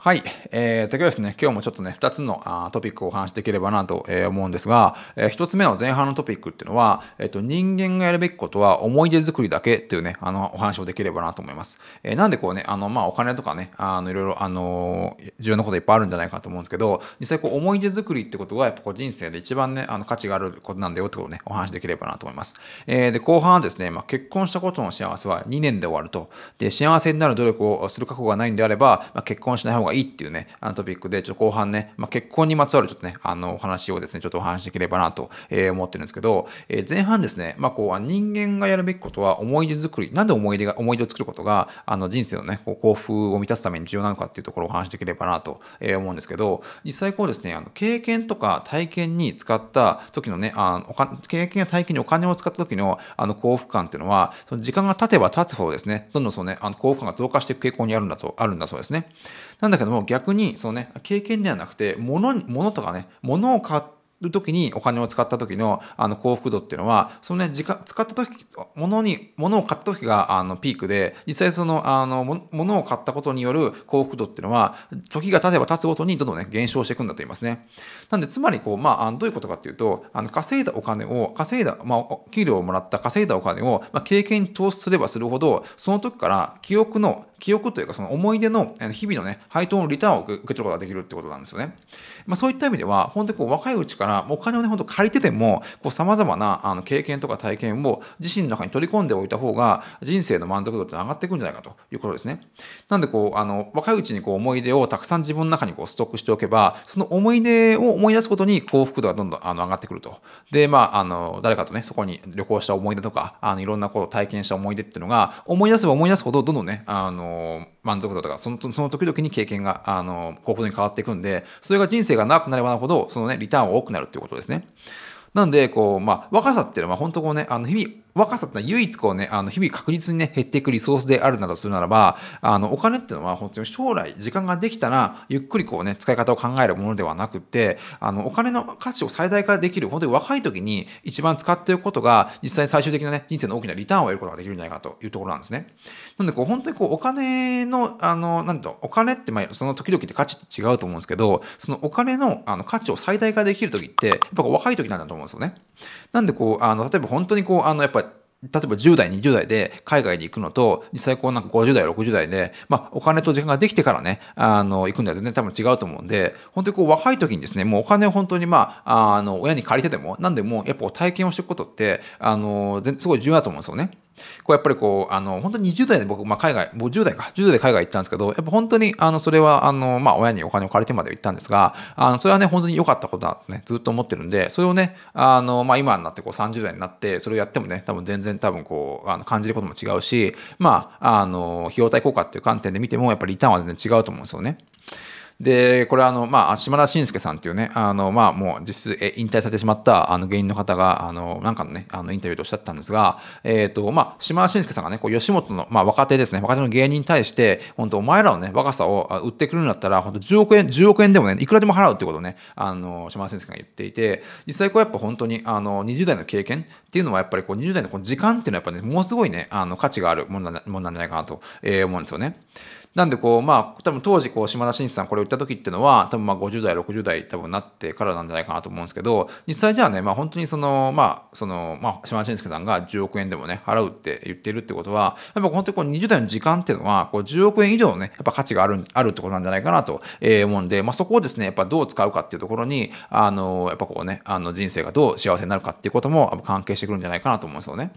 はい。えー、というですね、今日もちょっとね、2つのあトピックをお話しできればなと、えー、思うんですが、えー、1つ目の前半のトピックっていうのは、えっ、ー、と、人間がやるべきことは思い出作りだけっていうね、あの、お話をできればなと思います。えー、なんでこうね、あの、まあ、お金とかね、あの、いろいろ、あの、重要なこといっぱいあるんじゃないかと思うんですけど、実際こう、思い出作りってことが、やっぱこう、人生で一番ね、あの、価値があることなんだよってことをね、お話しできればなと思います。えー、で、後半はですね、まあ、結婚したことの幸せは2年で終わると。で、幸せになる努力をする覚悟がないんであれば、まあ、結婚しない方がいいっていうね、あのトピックで、ちょっと後半ね、まあ、結婚にまつわるちょっとね、あの、お話をですね、ちょっとお話しできればなと、えー、思ってるんですけど、えー、前半ですね、まあ、こう、人間がやるべきことは思い出作り、なんで思い出が、思い出を作ることが、あの、人生のね、こう幸福を満たすために重要なのかっていうところをお話しできればなと、えー、思うんですけど、実際こうですね、あの、経験とか体験に使った時のね、あの経験や体験にお金を使った時の、あの、幸福感っていうのは、その時間が経てば経つほどですね、どんどんそのね、あの幸福感が増加していく傾向にあるんだと、あるんだそうですね。なんだけども、逆に、そのね、経験ではなくて、物、物とかね、物を買って、時にお金を使った時のあの幸福度っていうのはそのね時間使った時物に物を買った時があのピークで実際そのあの物を買ったことによる幸福度っていうのは時が経てば経つごとにどんどんね減少していくんだと言いますね。なんでつまりこうまあどういうことかっていうとあの稼いだお金を稼いだまあ給料をもらった稼いだお金を、まあ、経験に投資すればするほどその時から記憶の記憶というかその思い出の日々のね配当のリターンを受け取ることができるってことなんですよね。まあ、そういった意味では本当にこう若いうちからお金をね本当借りてでもさまざまなあの経験とか体験を自身の中に取り込んでおいた方が人生の満足度って上がっていくんじゃないかということですね。なんでこうあの若いうちにこう思い出をたくさん自分の中にこうストックしておけばその思い出を思い出すことに幸福度がどんどんあの上がってくると。でまああの誰かとねそこに旅行した思い出とかあのいろんなことを体験した思い出っていうのが思い出せば思い出すほどどんどんねあの満足度とかそのその時々に経験があの幸福度に変わっていくんでそれが人生が長くなればなるほどそのねリターンは多くなるっていうことですね。なんで、こう、まあ、若さっていうのは、本当こうね、あの、日々、若さってのは唯一こうね、あの日々確実にね、減っていくリソースであるなどするならば、あのお金っていうのは本当に将来時間ができたら、ゆっくりこうね、使い方を考えるものではなくて、あのお金の価値を最大化できる、本当に若い時に一番使っておくことが、実際最終的なね、人生の大きなリターンを得ることができるんじゃないかというところなんですね。なんでこう、本当にこう、お金の、あの、なんと、お金って、まあ、その時々って価値って違うと思うんですけど、そのお金のあの価値を最大化できる時って、やっぱ若い時なんだと思うんですよね。なんでこう、あの、例えば本当にこう、あの、やっぱり例えば10代、20代で海外に行くのと、実際こうなんか50代、60代で、まあお金と時間ができてからね、あの、行くのは全然多分違うと思うんで、本当にこう若い時にですね、もうお金を本当にまあ、あの、親に借りてでも、なんでもやっぱ体験をしていくことって、あの、すごい重要だと思うんですよね。こうやっぱりこう、あの、本当に20代で僕、まあ、海外、もう10代か、10代で海外行ったんですけど、やっぱ本当に、あの、それは、あの、まあ、親にお金を借りてまで行ったんですが、あの、それはね、本当に良かったことだとね、ずっと思ってるんで、それをね、あの、まあ、今になってこう30代になって、それをやってもね、多分全然多分こう、あの感じることも違うし、まあ、あの、費用対効果っていう観点で見ても、やっぱりリターンは全然違うと思うんですよね。で、これあの、まあ、島田紳介さんっていうね、あの、まあ、もう実質、引退されてしまった、あの、芸人の方が、あの、なんかのね、あの、インタビューでおっしゃったんですが、えっ、ー、と、まあ、島田紳介さんがね、こう、吉本の、まあ、若手ですね、若手の芸人に対して、本当お前らのね、若さを売ってくるんだったら、本当10億円、10億円でもね、いくらでも払うってことをね、あの、島田紳介が言っていて、実際こう、やっぱ本当に、あの、20代の経験っていうのは、やっぱりこう、20代のこの時間っていうのは、やっぱね、ものすごいね、あの、価値があるものなんじゃないかなと、えー、思うんですよね。なんでこう、まあ、多分当時こう、島田紳さんこれを言った時っていうのは、多分まあ50代、60代多分なってからなんじゃないかなと思うんですけど、実際じゃあね、まあ本当にその、まあ、その、まあ、島田紳介さんが10億円でもね、払うって言ってるってことは、やっぱ本当にこう20代の時間っていうのは、こう10億円以上のね、やっぱ価値がある、あるってことなんじゃないかなと思うんで、まあそこをですね、やっぱどう使うかっていうところに、あの、やっぱこうね、あの人生がどう幸せになるかっていうことも関係してくるんじゃないかなと思うんですよね。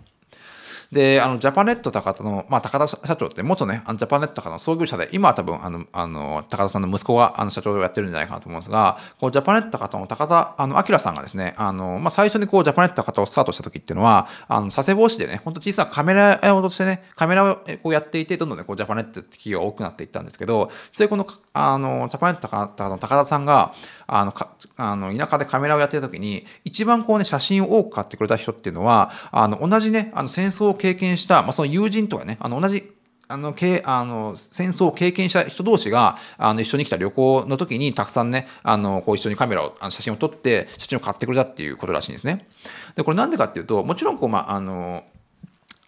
で、あの、ジャパネット高田の、まあ、高田社長って元ね、あのジャパネット高田の創業者で、今は多分、あの、あの、高田さんの息子が、あの、社長をやってるんじゃないかなと思うんですが、こう、ジャパネット高田の高田、あの、明さんがですね、あの、まあ、最初にこう、ジャパネット高田をスタートした時っていうのは、あの、佐世保市でね、ほんと小さなカメラをとしてね、カメラをこうやっていて、どんどんね、こう、ジャパネットって企業が多くなっていったんですけど、それこの、あの、ジャパネット高田の高田さんが、あの、かあの田舎でカメラをやってる時に、一番こうね、写真を多く買ってくれた人っていうのは、あの、同じね、あの、戦争を経験した、まあ、その友人とかね、あの、同じあのけあの戦争を経験した人同士があの一緒に来た旅行の時にたくさんねあのこう一緒にカメラをあの写真を撮って写真を買ってくれたっていうことらしいんですね。でこれなんでかっていうともちろんこう、まあ、あの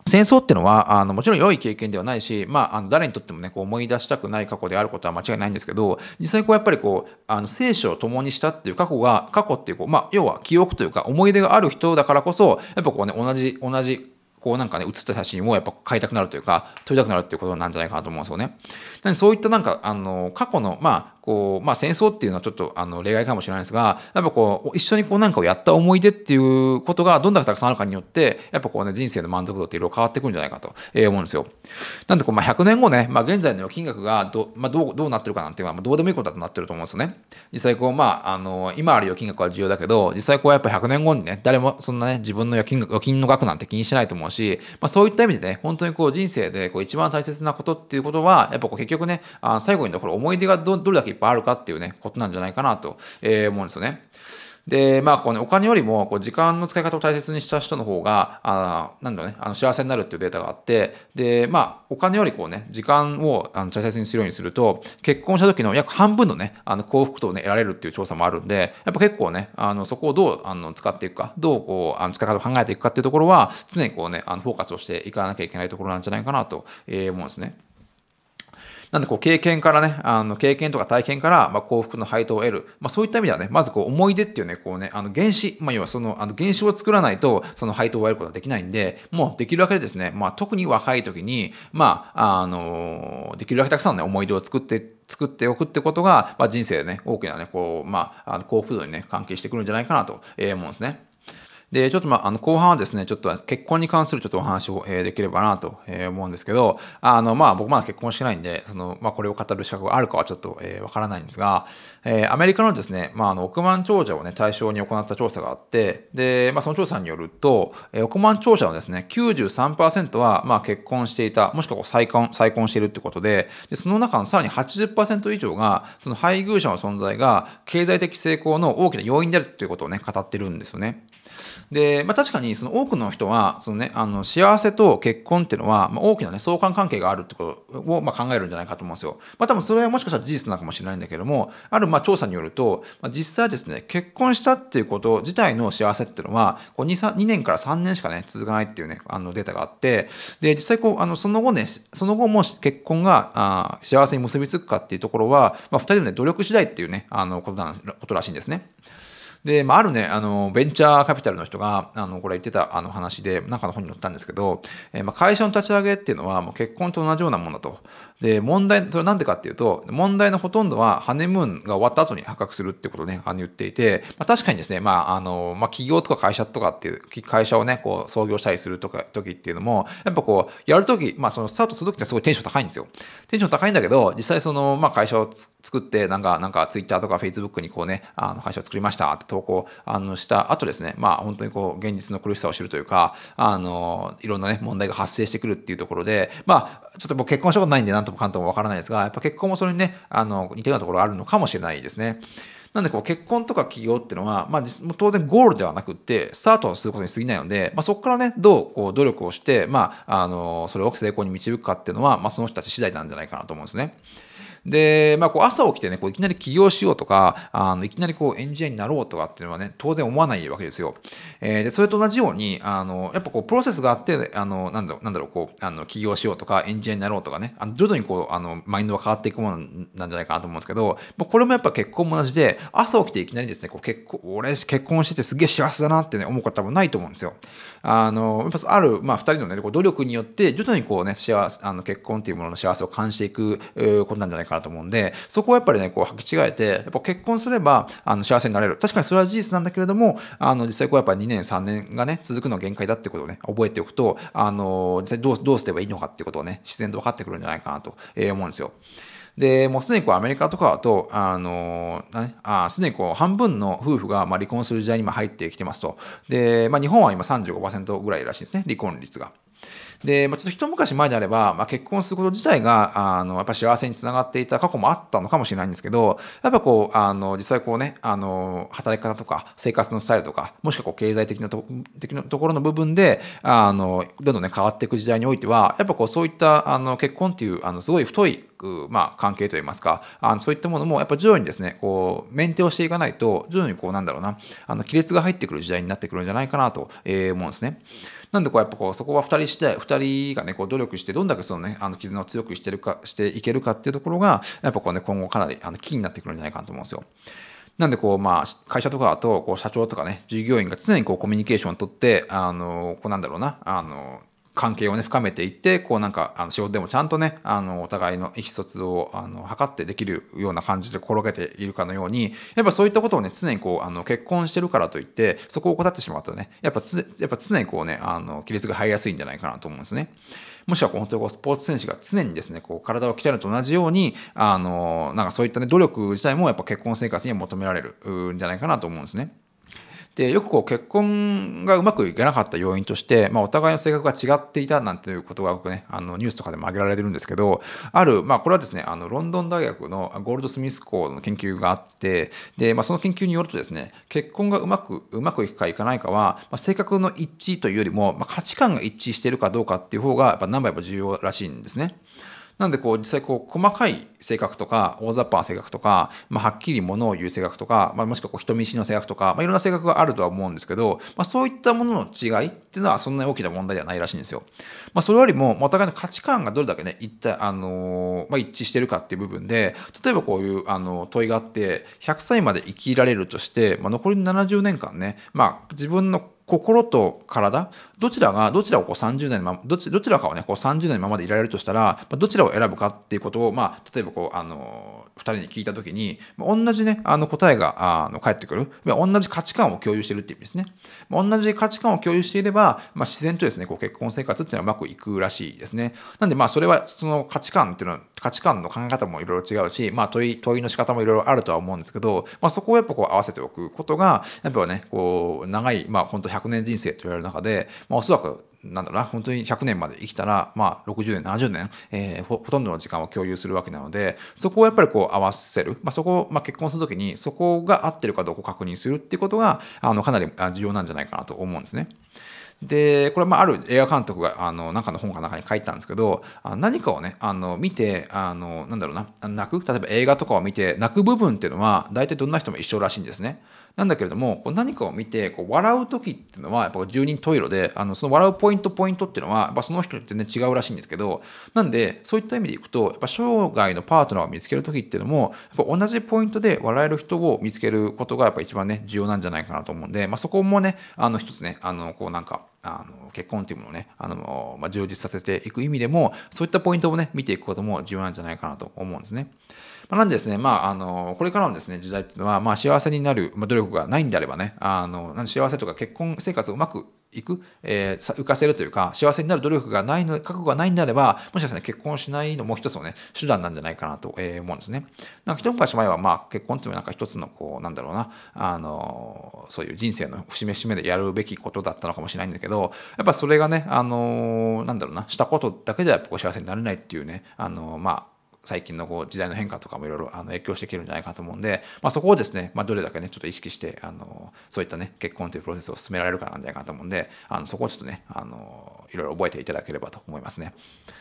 戦争っていうのはあのもちろん良い経験ではないし、まあ、あの誰にとってもねこう思い出したくない過去であることは間違いないんですけど実際こうやっぱりこうあの生死を共にしたっていう過去が過去っていうこう、まあ、要は記憶というか思い出がある人だからこそやっぱこうね同じ同じこうなんかね、写った写真をやっぱ買いたくなるというか、撮りたくなるっていうことなんじゃないかなと思うんですよね。なのでそういったなんか、あの、過去の、まあ、こう、まあ戦争っていうのはちょっとあの例外かもしれないですが、やっぱこう、一緒にこうなんかをやった思い出っていうことがどんだけたくさんあるかによって、やっぱこうね、人生の満足度っていろいろ変わってくるんじゃないかと思うんですよ。なんでこう、まあ100年後ね、まあ現在の金額がど,、まあ、どうどうなってるかなんていうのは、まあどうでもいいことだとなってると思うんですよね。実際こう、まあ、あの、今ある預金額は重要だけど、実際こうやっぱ100年後にね、誰もそんなね、自分の預金預金の額なんて気にしないと思うし、まあそういった意味でね、本当にこう人生でこう一番大切なことっていうことは、やっぱこう結局ね、あ最後にこれ思い出がどどれだけいっぱいあるかっていうね、ことなんじゃないかなと、え思うんですよね。で、まあ、このお金よりも、こう、時間の使い方を大切にした人の方が、あなんだろうね、あの、幸せになるっていうデータがあって、で、まあ、お金よりこうね、時間をあの大切にするようにすると、結婚した時の約半分のね、あの、幸福度をね、得られるっていう調査もあるんで、やっぱ結構ね、あの、そこをどう、あの、使っていくか、どう、こう、あの、使い方を考えていくかっていうところは、常にこうね、あの、フォーカスをしていかなきゃいけないところなんじゃないかなと、えー、思うんですね。なんでこう経験からね、あの経験とか体験から、ま幸福の配当を得る。まあ、そういった意味ではね、まずこう思い出っていうね、こうね、あの原子、まあ、要はそのあの原子を作らないと、その配当を得ることはできないんで、もうできるだけですね、まあ、特に若い時に、まあ、あの、できるだけたくさんの、ね、思い出を作って作っておくってことが、まあ、人生でね、大きなね、こう、まあ、の幸福度にね、関係してくるんじゃないかなと思うんですね。で、ちょっとまあ、あの、後半はですね、ちょっと結婚に関するちょっとお話を、え、できればなと、え、思うんですけど、あの、まあ、僕まだ結婚してないんで、その、まあ、これを語る資格があるかはちょっと、えー、わからないんですが、えー、アメリカのですね、まあ、あの、億万長者をね、対象に行った調査があって、で、まあ、その調査によると、えー、億万長者のですね、93%は、まあ、結婚していた、もしくは再婚、再婚しているってことで、でその中のさらに80%以上が、その配偶者の存在が、経済的成功の大きな要因であるということをね、語ってるんですよね。で、まあ、確かにその多くの人はその、ね、あの幸せと結婚っていうのは、まあ、大きな、ね、相関関係があるってことを、まあ、考えるんじゃないかと思うんですよ。まあ、多分それはもしかしたら事実なのかもしれないんだけどもあるま調査によると、まあ、実際ですね結婚したっていうこと自体の幸せっていうのはこう 2, 2年から3年しかね続かないっていうねあのデータがあってで実際こうあのその後ねその後も結婚があ幸せに結びつくかっていうところは、まあ、2人の、ね、努力次第っていうねあのことなんことらしいんですね。で、まあ、あるね、あの、ベンチャーカピタルの人が、あの、これ言ってたあの話で、中の本に載ったんですけど、えー、まあ、会社の立ち上げっていうのは、もう結婚と同じようなものだと。で、問題、それなんでかっていうと、問題のほとんどは、ハネムーンが終わった後に発覚するってことをね、あの言っていて、まあ、確かにですね、まあ、あの、まあ、企業とか会社とかっていう、会社をね、こう、創業したりするとか、時っていうのも、やっぱこう、やるとき、まあ、その、スタートするときってすごいテンション高いんですよ。テンション高いんだけど、実際その、まあ、会社を作って、なんか、なんか、ツイッターとかフェイスブックにこうね、あの、会社を作りましたって投稿、あの、した後ですね、まあ、本当にこう、現実の苦しさを知るというか、あの、いろんなね、問題が発生してくるっていうところで、まあ、ちょっと僕結婚したことないんで、なんともかんともわからないですが、やっぱ結婚もそれにね、あの、似たようなところあるのかもしれないですね。なんでこう結婚とか起業っていうのは、まあ、当然ゴールではなくってスタートをすることに過ぎないので、まあ、そこからねどうこう努力をして、まあ、あのそれを成功に導くかっていうのは、まあ、その人たち次第なんじゃないかなと思うんですね。で、まあ、こう朝起きてね、こういきなり起業しようとか、あのいきなりこうエンジニアになろうとかっていうのはね、当然思わないわけですよ。えー、でそれと同じように、あのやっぱこうプロセスがあって、あのなんだろう、なんだろう、こう、あの起業しようとか、エンジニアになろうとかね、あの徐々にこう、あのマインドが変わっていくものなんじゃないかなと思うんですけど、これもやっぱ結婚も同じで、朝起きていきなりですね、こう結婚、俺結婚しててすげえ幸せだなってね、思うこと多分ないと思うんですよ。あの、やっぱある、まあ、二人のね、こう努力によって、徐々にこうね、幸せ、あの、結婚っていうものの幸せを感じていく、ことなんじゃないかなと思うんで、そこはやっぱりね、こう、履き違えて、やっぱ結婚すれば、あの、幸せになれる。確かにそれは事実なんだけれども、あの、実際こう、やっぱ2年、3年がね、続くの限界だってことをね、覚えておくと、あの、実際どう、どうすればいいのかってことをね、自然と分かってくるんじゃないかなと思うんですよ。で、もうすでにこうアメリカとかだと、あの、ね、あすでにこう半分の夫婦がまあ離婚する時代に今入ってきてますと。で、まあ、日本は今35%ぐらいらしいですね、離婚率が。で、まあ、ちょっと一昔前であれば、まあ、結婚すること自体が、あの、やっぱ幸せにつながっていた過去もあったのかもしれないんですけど、やっぱこう、あの、実際こうね、あの、働き方とか、生活のスタイルとか、もしくはこう、経済的なと的なところの部分で、あの、どんどんね、変わっていく時代においては、やっぱこう、そういった、あの、結婚っていう、あの、すごい太い、まあ、関係といいますか、あのそういったものも、やっぱ徐々にですね、こう、メンテをしていかないと、徐々にこう、なんだろうな、あの、亀裂が入ってくる時代になってくるんじゃないかなと、えー、思うんですね。なんでこうやっぱこうそこは2人して2人がねこう努力してどんだけそのねあの絆を強くしてるかしていけるかっていうところがやっぱこうね今後かなりあのキーになってくるんじゃないかなと思うんですよ。なんでこうまあ会社とかだとこう社長とかね従業員が常にこうコミュニケーションをとってあのこうなんだろうなあの関係をね深めていってこうなんかあの仕事でもちゃんとねあのお互いの意思疎通をあの図ってできるような感じで転げているかのようにやっぱそういったことをね常にこうあの結婚してるからといってそこを怠ってしまうとねやっぱやっぱ常にこうねあの亀裂が入りやすいんじゃないかなと思うんですね。もしくは本当にこうスポーツ選手が常にですねこう体を鍛えると同じようにあのなんかそういった、ね、努力自体もやっぱ結婚生活には求められるんじゃないかなと思うんですね。でよくこう結婚がうまくいかなかった要因として、まあ、お互いの性格が違っていたなんていうことが僕ねあのニュースとかでも挙げられてるんですけどある、まあ、これはですねあのロンドン大学のゴールドスミス校の研究があってで、まあ、その研究によるとですね結婚がうまくうまくいくかいかないかは、まあ、性格の一致というよりも、まあ、価値観が一致しているかどうかっていう方がやっぱ何倍も重要らしいんですね。なんでこう実際こう細かい性格とか大雑把な性格とか、まあ、はっきりものを言う性格とか、まあ、もしくはこう人見知りの性格とか、まあ、いろんな性格があるとは思うんですけど、まあ、そういったものの違いっていうのはそんなに大きな問題ではないらしいんですよ。まあ、それよりもお互いの価値観がどれだけね一体、あのまあ、一致してるかっていう部分で例えばこういうあの問いがあって100歳まで生きられるとして、まあ、残りの70年間ね、まあ、自分の心と体？どちらがどちらをこう30年まどちどちらかをねこう30年のままでいられるとしたらどちらを選ぶかっていうことを、まあ、例えばこうあの2人に聞いた時に同じねあの答えがあの返ってくる。同じ価値観を共有してるっていう意味ですね。同じ価値観を共有していれば、まあ、自然とですねこう結婚生活っていうのはうまくいくらしいですね。なんでまあそれはその価値観っていうのは価値観の考え方もいろいろ違うし、まあ、問い問いの仕方もいろいろあるとは思うんですけど、まあ、そこをやっぱこう合わせておくことがやっぱねこう長いまあ本当100年人生と言われる中で、まあ、おそらくなんだろうな、本当に100年まで生きたら、まあ、60年、70年、えー、ほとんどの時間を共有するわけなので、そこをやっぱりこう合わせる、まあ、そこを、まあ、結婚するときに、そこが合ってるかどうか確認するっていうことが、あのかなり重要なんじゃないかなと思うんですね。でこれまあある映画監督があのなんかの本か中に書いたんですけどあ何かをねあの見てあのなんだろうな泣く？例えば映画とかを見て泣く部分っていうのは大体どんな人も一緒らしいんですね。なんだけれどもこう何かを見てこう笑う時っていうのはやっぱ十人十色であのその笑うポイントポイントっていうのはやっぱその人に全然違うらしいんですけどなんでそういった意味でいくとやっぱ生涯のパートナーを見つける時っていうのもやっぱ同じポイントで笑える人を見つけることがやっぱ一番ね重要なんじゃないかなと思うんで、まあ、そこもねあの一つねあのこうなんかあの結婚っていうものをねあの、まあ、充実させていく意味でもそういったポイントをね見ていくことも重要なんじゃないかなと思うんですね。まあ、なんですね、まあ、あのこれからのですね時代っていうのは、まあ、幸せになる、ま、努力がないんであればねあのなん幸せとか結婚生活をうまくいく、えー、浮かせるというか幸せになる努力がないの覚悟がないんであればもしかしたら結婚しないのも一つのね手段なんじゃないかなと、え、思うんですね。なんか一昔前はまあ結婚っていうのはなんか一つのこうなんだろうなあのそういう人生の節目節目でやるべきことだったのかもしれないんだけどやっぱそれがねあのなんだろうなしたことだけではやっぱ幸せになれないっていうねあのまあ最近のこう時代の変化とかもいろいろ影響していけるんじゃないかと思うんで、まあ、そこをですね、まあ、どれだけねちょっと意識してあのそういったね結婚というプロセスを進められるかなんじゃないかと思うんであのそこをちょっとねあのいろいろ覚えていただければと思いますね。